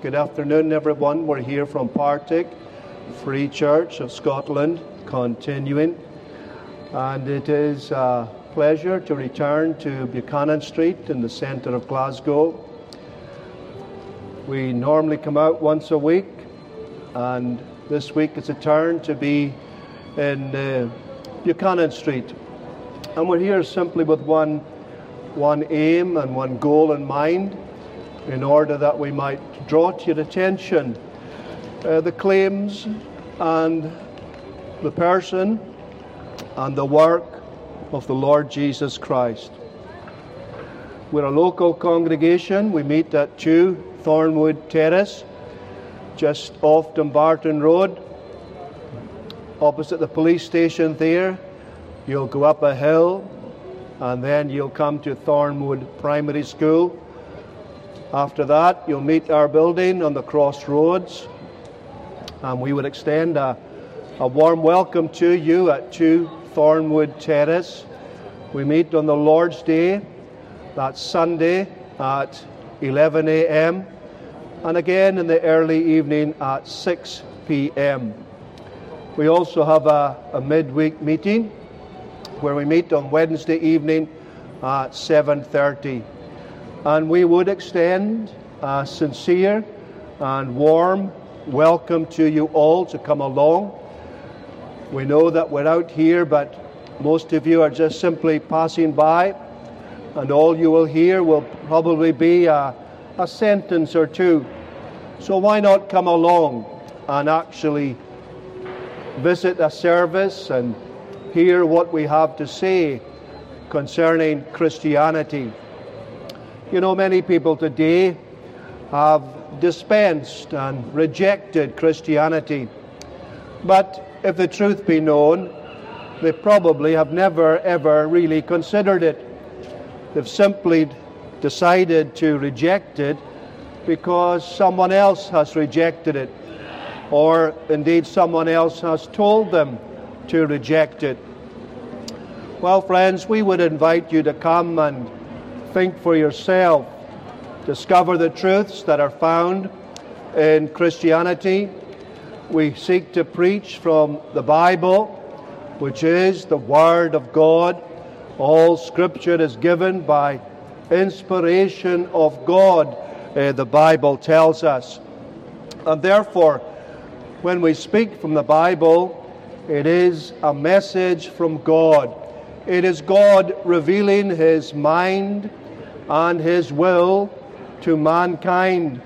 Good afternoon, everyone. We're here from Partick Free Church of Scotland, continuing. And it is a pleasure to return to Buchanan Street in the centre of Glasgow. We normally come out once a week, and this week it's a turn to be in uh, Buchanan Street. And we're here simply with one, one aim and one goal in mind in order that we might draw to your attention uh, the claims and the person and the work of the Lord Jesus Christ. We're a local congregation. We meet at 2 Thornwood Terrace, just off Dumbarton Road, opposite the police station there. You'll go up a hill and then you'll come to Thornwood Primary School. After that, you'll meet our building on the crossroads, and we would extend a, a warm welcome to you at 2 Thornwood Terrace. We meet on the Lord's Day, that's Sunday at 11 a.m., and again in the early evening at 6 p.m. We also have a, a midweek meeting where we meet on Wednesday evening at 7:30 and we would extend a sincere and warm welcome to you all to come along. We know that we're out here, but most of you are just simply passing by, and all you will hear will probably be a, a sentence or two. So why not come along and actually visit a service and hear what we have to say concerning Christianity? You know, many people today have dispensed and rejected Christianity. But if the truth be known, they probably have never ever really considered it. They've simply decided to reject it because someone else has rejected it, or indeed someone else has told them to reject it. Well, friends, we would invite you to come and think for yourself. Discover the truths that are found in Christianity. We seek to preach from the Bible, which is the Word of God. All Scripture is given by inspiration of God, uh, the Bible tells us. And therefore, when we speak from the Bible, it is a message from God. It is God revealing His mind and His will to mankind.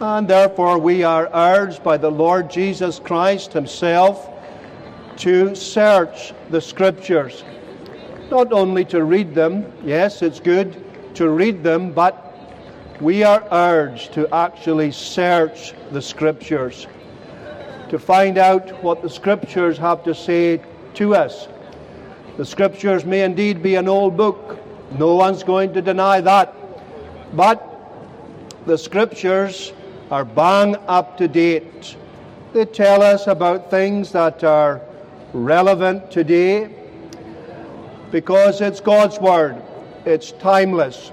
And therefore, we are urged by the Lord Jesus Christ Himself to search the Scriptures. Not only to read them, yes, it's good to read them, but we are urged to actually search the Scriptures, to find out what the Scriptures have to say to us. The Scriptures may indeed be an old book. No one's going to deny that. But the Scriptures are bang up to date. They tell us about things that are relevant today because it's God's Word. It's timeless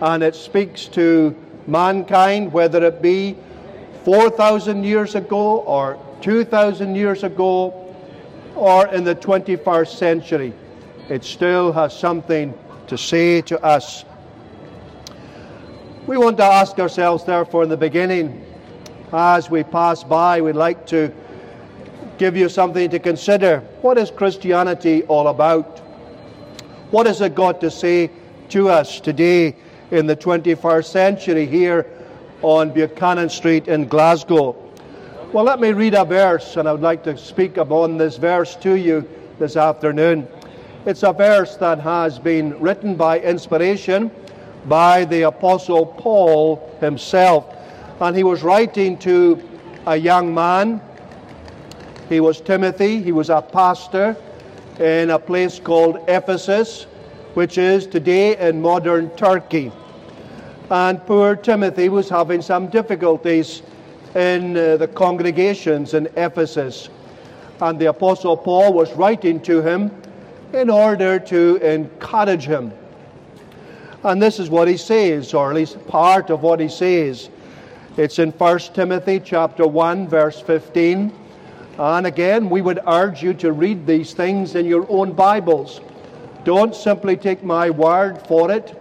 and it speaks to mankind, whether it be 4,000 years ago or 2,000 years ago or in the 21st century it still has something to say to us. We want to ask ourselves, therefore, in the beginning, as we pass by, we'd like to give you something to consider. What is Christianity all about? What has it got to say to us today in the 21st century here on Buchanan Street in Glasgow? Well, let me read a verse, and I would like to speak upon this verse to you this afternoon. It's a verse that has been written by inspiration by the Apostle Paul himself. And he was writing to a young man. He was Timothy. He was a pastor in a place called Ephesus, which is today in modern Turkey. And poor Timothy was having some difficulties in uh, the congregations in Ephesus. And the Apostle Paul was writing to him in order to encourage him. And this is what he says, or at least part of what he says. It's in 1 Timothy chapter 1 verse 15. And again, we would urge you to read these things in your own Bibles. Don't simply take my word for it.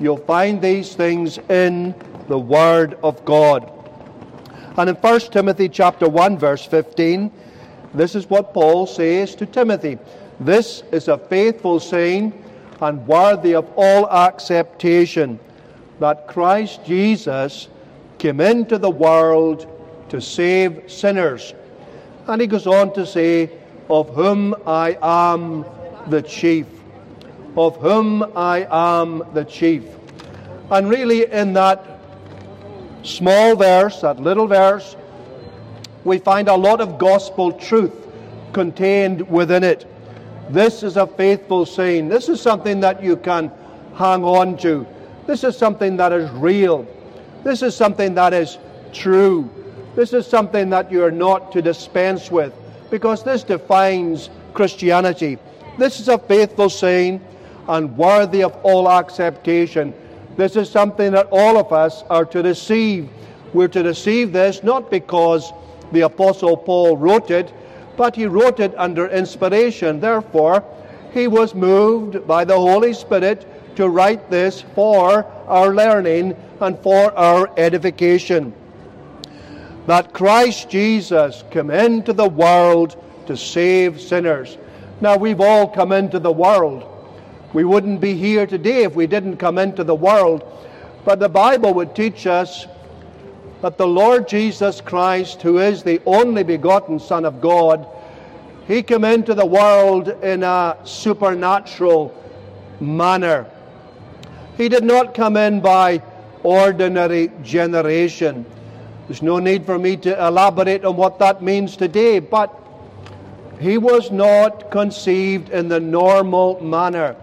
You'll find these things in the Word of God. And in 1 Timothy chapter 1 verse 15, this is what Paul says to Timothy. This is a faithful saying and worthy of all acceptation that Christ Jesus came into the world to save sinners. And he goes on to say, Of whom I am the chief. Of whom I am the chief. And really, in that small verse, that little verse, we find a lot of gospel truth contained within it. This is a faithful saying. This is something that you can hang on to. This is something that is real. This is something that is true. This is something that you are not to dispense with because this defines Christianity. This is a faithful saying and worthy of all acceptation. This is something that all of us are to receive. We're to receive this not because the Apostle Paul wrote it, but he wrote it under inspiration. Therefore, he was moved by the Holy Spirit to write this for our learning and for our edification. That Christ Jesus came into the world to save sinners. Now, we've all come into the world. We wouldn't be here today if we didn't come into the world. But the Bible would teach us that the Lord Jesus Christ, who is the only begotten Son of God, he came into the world in a supernatural manner. He did not come in by ordinary generation. There's no need for me to elaborate on what that means today, but he was not conceived in the normal manner.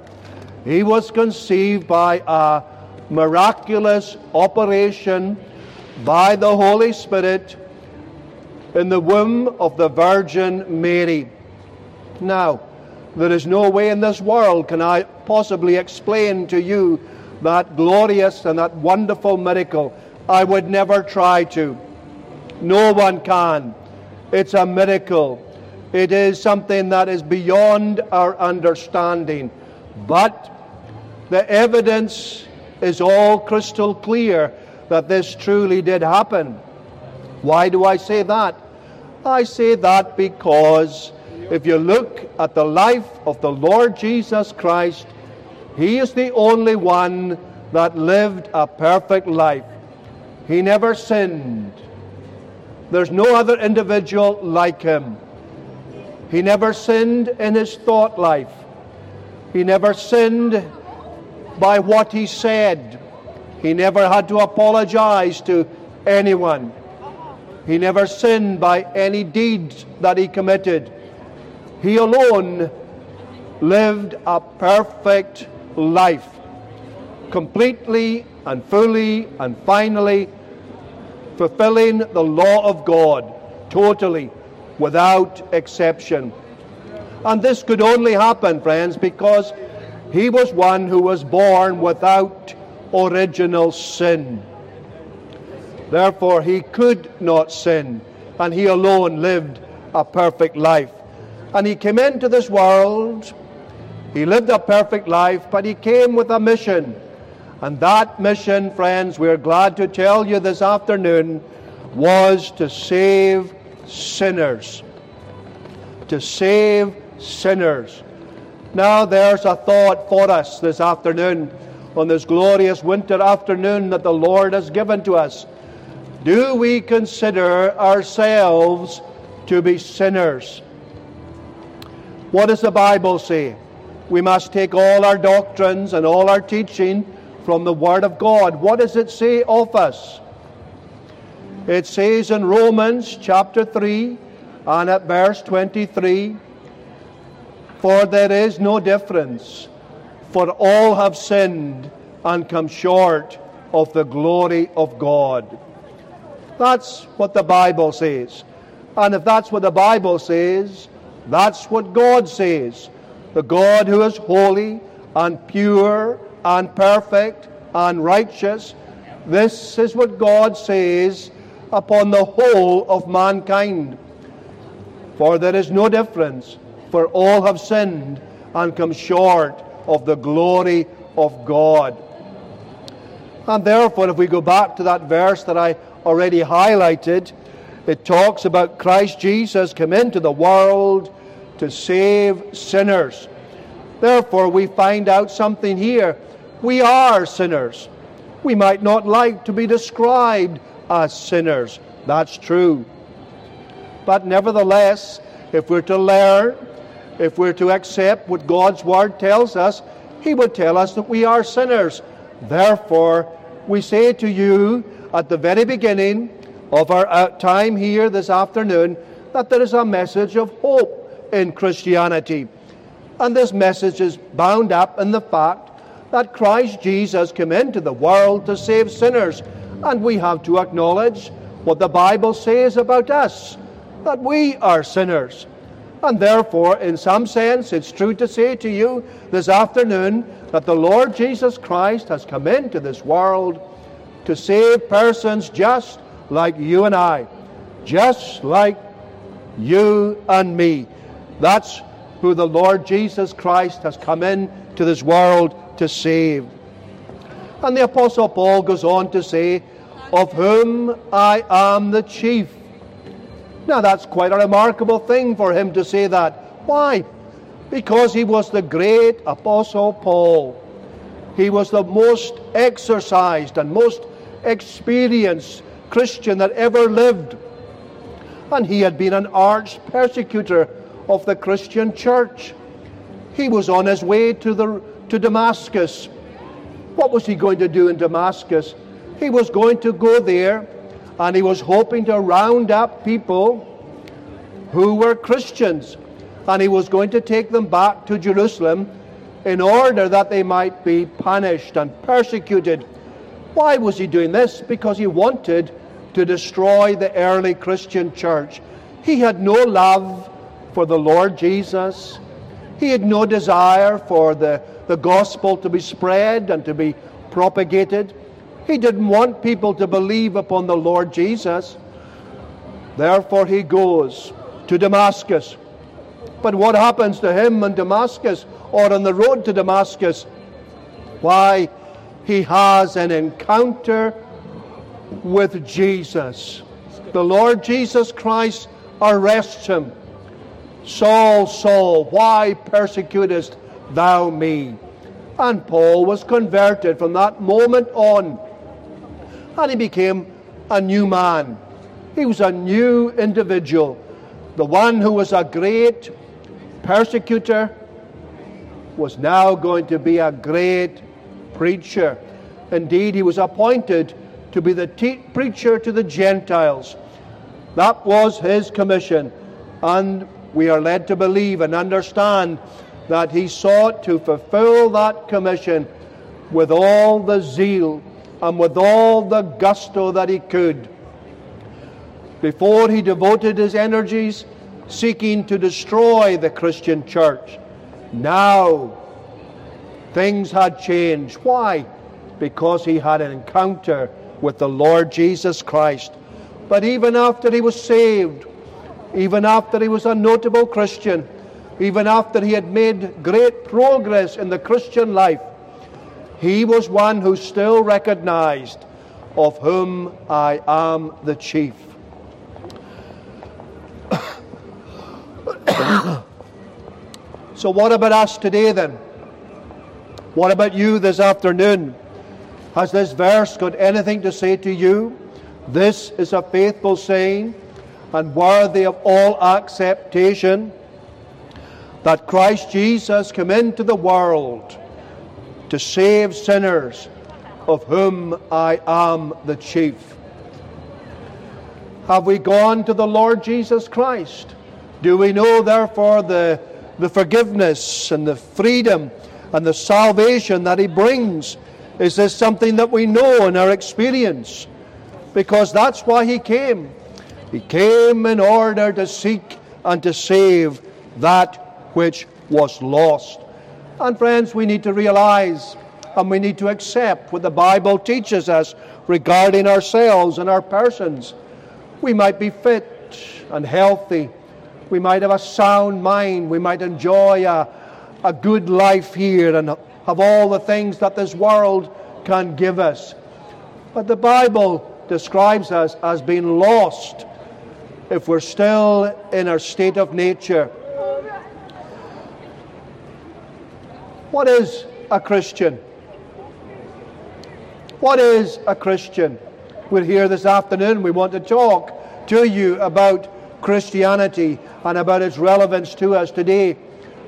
He was conceived by a miraculous operation by the Holy Spirit in the womb of the Virgin Mary. Now, there is no way in this world can I possibly explain to you that glorious and that wonderful miracle. I would never try to. No one can. It's a miracle. It is something that is beyond our understanding. But the evidence is all crystal clear that this truly did happen. Why do I say that? I say that because if you look at the life of the Lord Jesus Christ, He is the only one that lived a perfect life. He never sinned. There's no other individual like Him. He never sinned in His thought life. He never sinned by what he said. He never had to apologize to anyone. He never sinned by any deeds that he committed. He alone lived a perfect life, completely and fully and finally fulfilling the law of God, totally, without exception. And this could only happen, friends, because he was one who was born without original sin. Therefore, he could not sin, and he alone lived a perfect life. And he came into this world, he lived a perfect life, but he came with a mission. And that mission, friends, we're glad to tell you this afternoon, was to save sinners. To save sinners. Now, there's a thought for us this afternoon, on this glorious winter afternoon that the Lord has given to us. Do we consider ourselves to be sinners? What does the Bible say? We must take all our doctrines and all our teaching from the Word of God. What does it say of us? It says in Romans chapter 3 and at verse 23 for there is no difference, for all have sinned and come short of the glory of God. That's what the Bible says. And if that's what the Bible says, that's what God says. The God who is holy and pure and perfect and righteous, This is what God says upon the whole of mankind. For there is no difference, for all have sinned and come short of the glory of God. And therefore, if we go back to that verse that I already highlighted, it talks about Christ Jesus come into the world to save sinners. Therefore, we find out something here. We are sinners. We might not like to be described as sinners. That's true. But nevertheless, if we're to learn, if we're to accept what God's Word tells us, He would tell us that we are sinners. Therefore, we say to you at the very beginning of our uh, time here this afternoon that there is a message of hope in Christianity. And this message is bound up in the fact that Christ Jesus came into the world to save sinners. And we have to acknowledge what the Bible says about us that we are sinners. And therefore, in some sense, it's true to say to you this afternoon that the Lord Jesus Christ has come into this world to save persons just like you and I, just like you and me. That's who the Lord Jesus Christ has come in to this world to save. And the Apostle Paul goes on to say, Of whom I am the chief. Now that's quite a remarkable thing for him to say that. Why? Because he was the great Apostle Paul. He was the most exercised and most experienced Christian that ever lived. And he had been an arch persecutor of the Christian church. He was on his way to, the, to Damascus. What was he going to do in Damascus? He was going to go there and he was hoping to round up people who were Christians. And he was going to take them back to Jerusalem in order that they might be punished and persecuted. Why was he doing this? Because he wanted to destroy the early Christian church. He had no love for the Lord Jesus. He had no desire for the, the gospel to be spread and to be propagated. He didn't want people to believe upon the Lord Jesus. Therefore, he goes to Damascus. But what happens to him in Damascus or on the road to Damascus? Why, he has an encounter with Jesus. The Lord Jesus Christ arrests him. Saul, Saul, why persecutest thou me? And Paul was converted from that moment on. And he became a new man. He was a new individual. The one who was a great persecutor was now going to be a great preacher. Indeed, he was appointed to be the te- preacher to the Gentiles. That was his commission. And we are led to believe and understand that he sought to fulfill that commission with all the zeal and with all the gusto that he could. Before he devoted his energies seeking to destroy the Christian church. Now, things had changed. Why? Because he had an encounter with the Lord Jesus Christ. But even after he was saved, even after he was a notable Christian, even after he had made great progress in the Christian life, he was one who still recognized, Of whom I am the chief. so, what about us today then? What about you this afternoon? Has this verse got anything to say to you? This is a faithful saying and worthy of all acceptation that Christ Jesus came into the world to save sinners, of whom I am the chief. Have we gone to the Lord Jesus Christ? Do we know, therefore, the, the forgiveness and the freedom and the salvation that He brings? Is this something that we know in our experience? Because that's why He came. He came in order to seek and to save that which was lost. And friends, we need to realize and we need to accept what the Bible teaches us regarding ourselves and our persons. We might be fit and healthy. We might have a sound mind. We might enjoy a, a good life here and have all the things that this world can give us. But the Bible describes us as being lost if we're still in our state of nature. What is a Christian? What is a Christian? We're here this afternoon. We want to talk to you about Christianity and about its relevance to us today.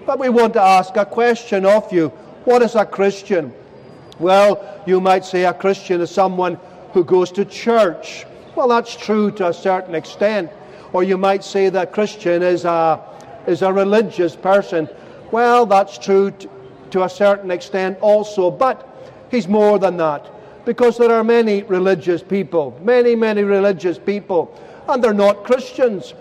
But we want to ask a question of you. What is a Christian? Well, you might say a Christian is someone who goes to church. Well, that's true to a certain extent. Or you might say that Christian is a, is a religious person. Well, that's true to a certain extent also, but he's more than that. Because there are many religious people, many, many religious people, and they're not Christians.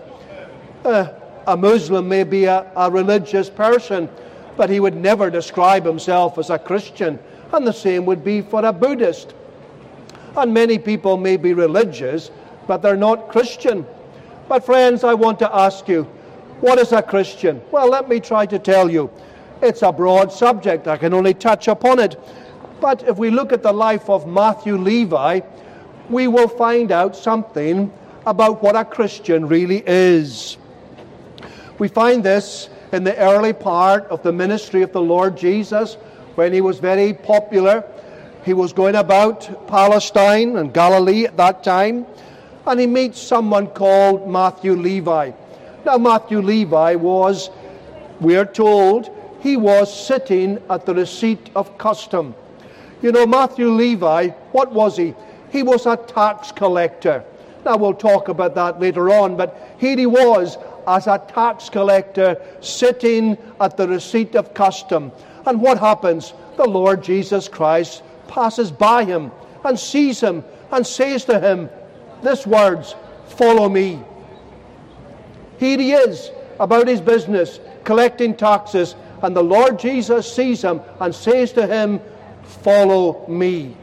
Uh, a Muslim may be a, a religious person, but he would never describe himself as a Christian. And the same would be for a Buddhist. And many people may be religious, but they're not Christian. But, friends, I want to ask you, what is a Christian? Well, let me try to tell you. It's a broad subject. I can only touch upon it. But if we look at the life of Matthew Levi, we will find out something about what a Christian really is. We find this in the early part of the ministry of the Lord Jesus when he was very popular. He was going about Palestine and Galilee at that time and he meets someone called Matthew Levi. Now, Matthew Levi was, we're told, he was sitting at the receipt of custom. You know, Matthew Levi, what was he? He was a tax collector. Now, we'll talk about that later on, but here he was as a tax collector sitting at the receipt of custom. And what happens? The Lord Jesus Christ passes by him and sees him and says to him, this words, follow me. Here he is about his business, collecting taxes, and the Lord Jesus sees him and says to him, Follow me.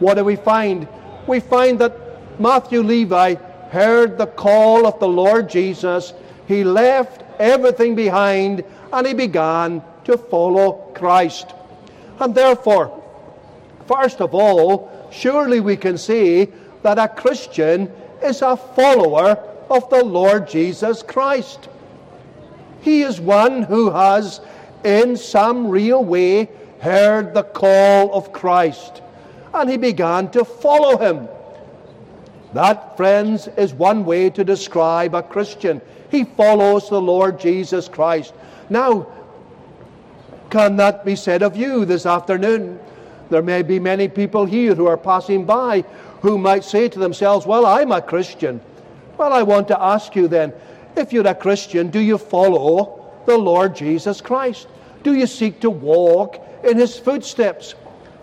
What do we find? We find that Matthew Levi heard the call of the Lord Jesus. He left everything behind and he began to follow Christ. And therefore, first of all, surely we can say that a Christian is a follower of the Lord Jesus Christ. He is one who has, in some real way, heard the call of Christ and he began to follow him. That, friends, is one way to describe a Christian. He follows the Lord Jesus Christ. Now, can that be said of you this afternoon? There may be many people here who are passing by who might say to themselves, Well, I'm a Christian. Well, I want to ask you then, if you're a Christian, do you follow the Lord Jesus Christ? Do you seek to walk in his footsteps?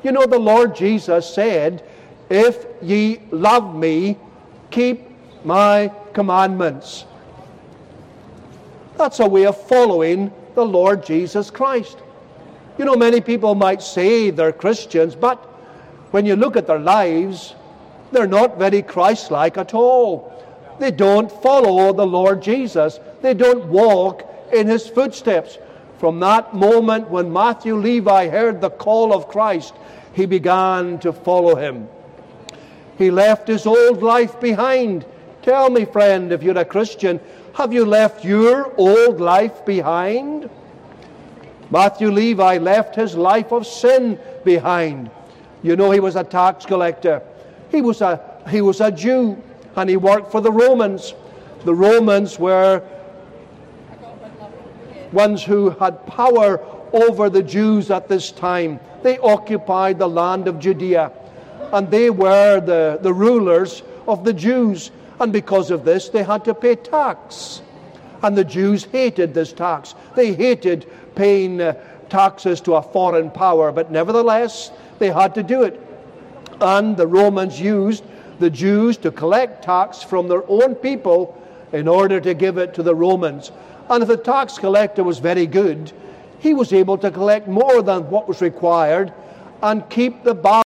You know, the Lord Jesus said, If ye love me, keep my commandments. That's a way of following the Lord Jesus Christ. You know, many people might say they're Christians, but when you look at their lives, they're not very Christ like at all. They don't follow the Lord Jesus, they don't walk in his footsteps. From that moment when Matthew Levi heard the call of Christ, he began to follow him. He left his old life behind. Tell me, friend, if you're a Christian, have you left your old life behind? Matthew Levi left his life of sin behind. You know, he was a tax collector. He was a, he was a Jew and he worked for the Romans. The Romans were ones who had power over the Jews at this time. They occupied the land of Judea and they were the, the rulers of the Jews. And because of this, they had to pay tax. And the Jews hated this tax. They hated paying uh, taxes to a foreign power, but nevertheless, they had to do it and the Romans used the Jews to collect tax from their own people in order to give it to the Romans. And if the tax collector was very good, he was able to collect more than what was required, and keep the balance.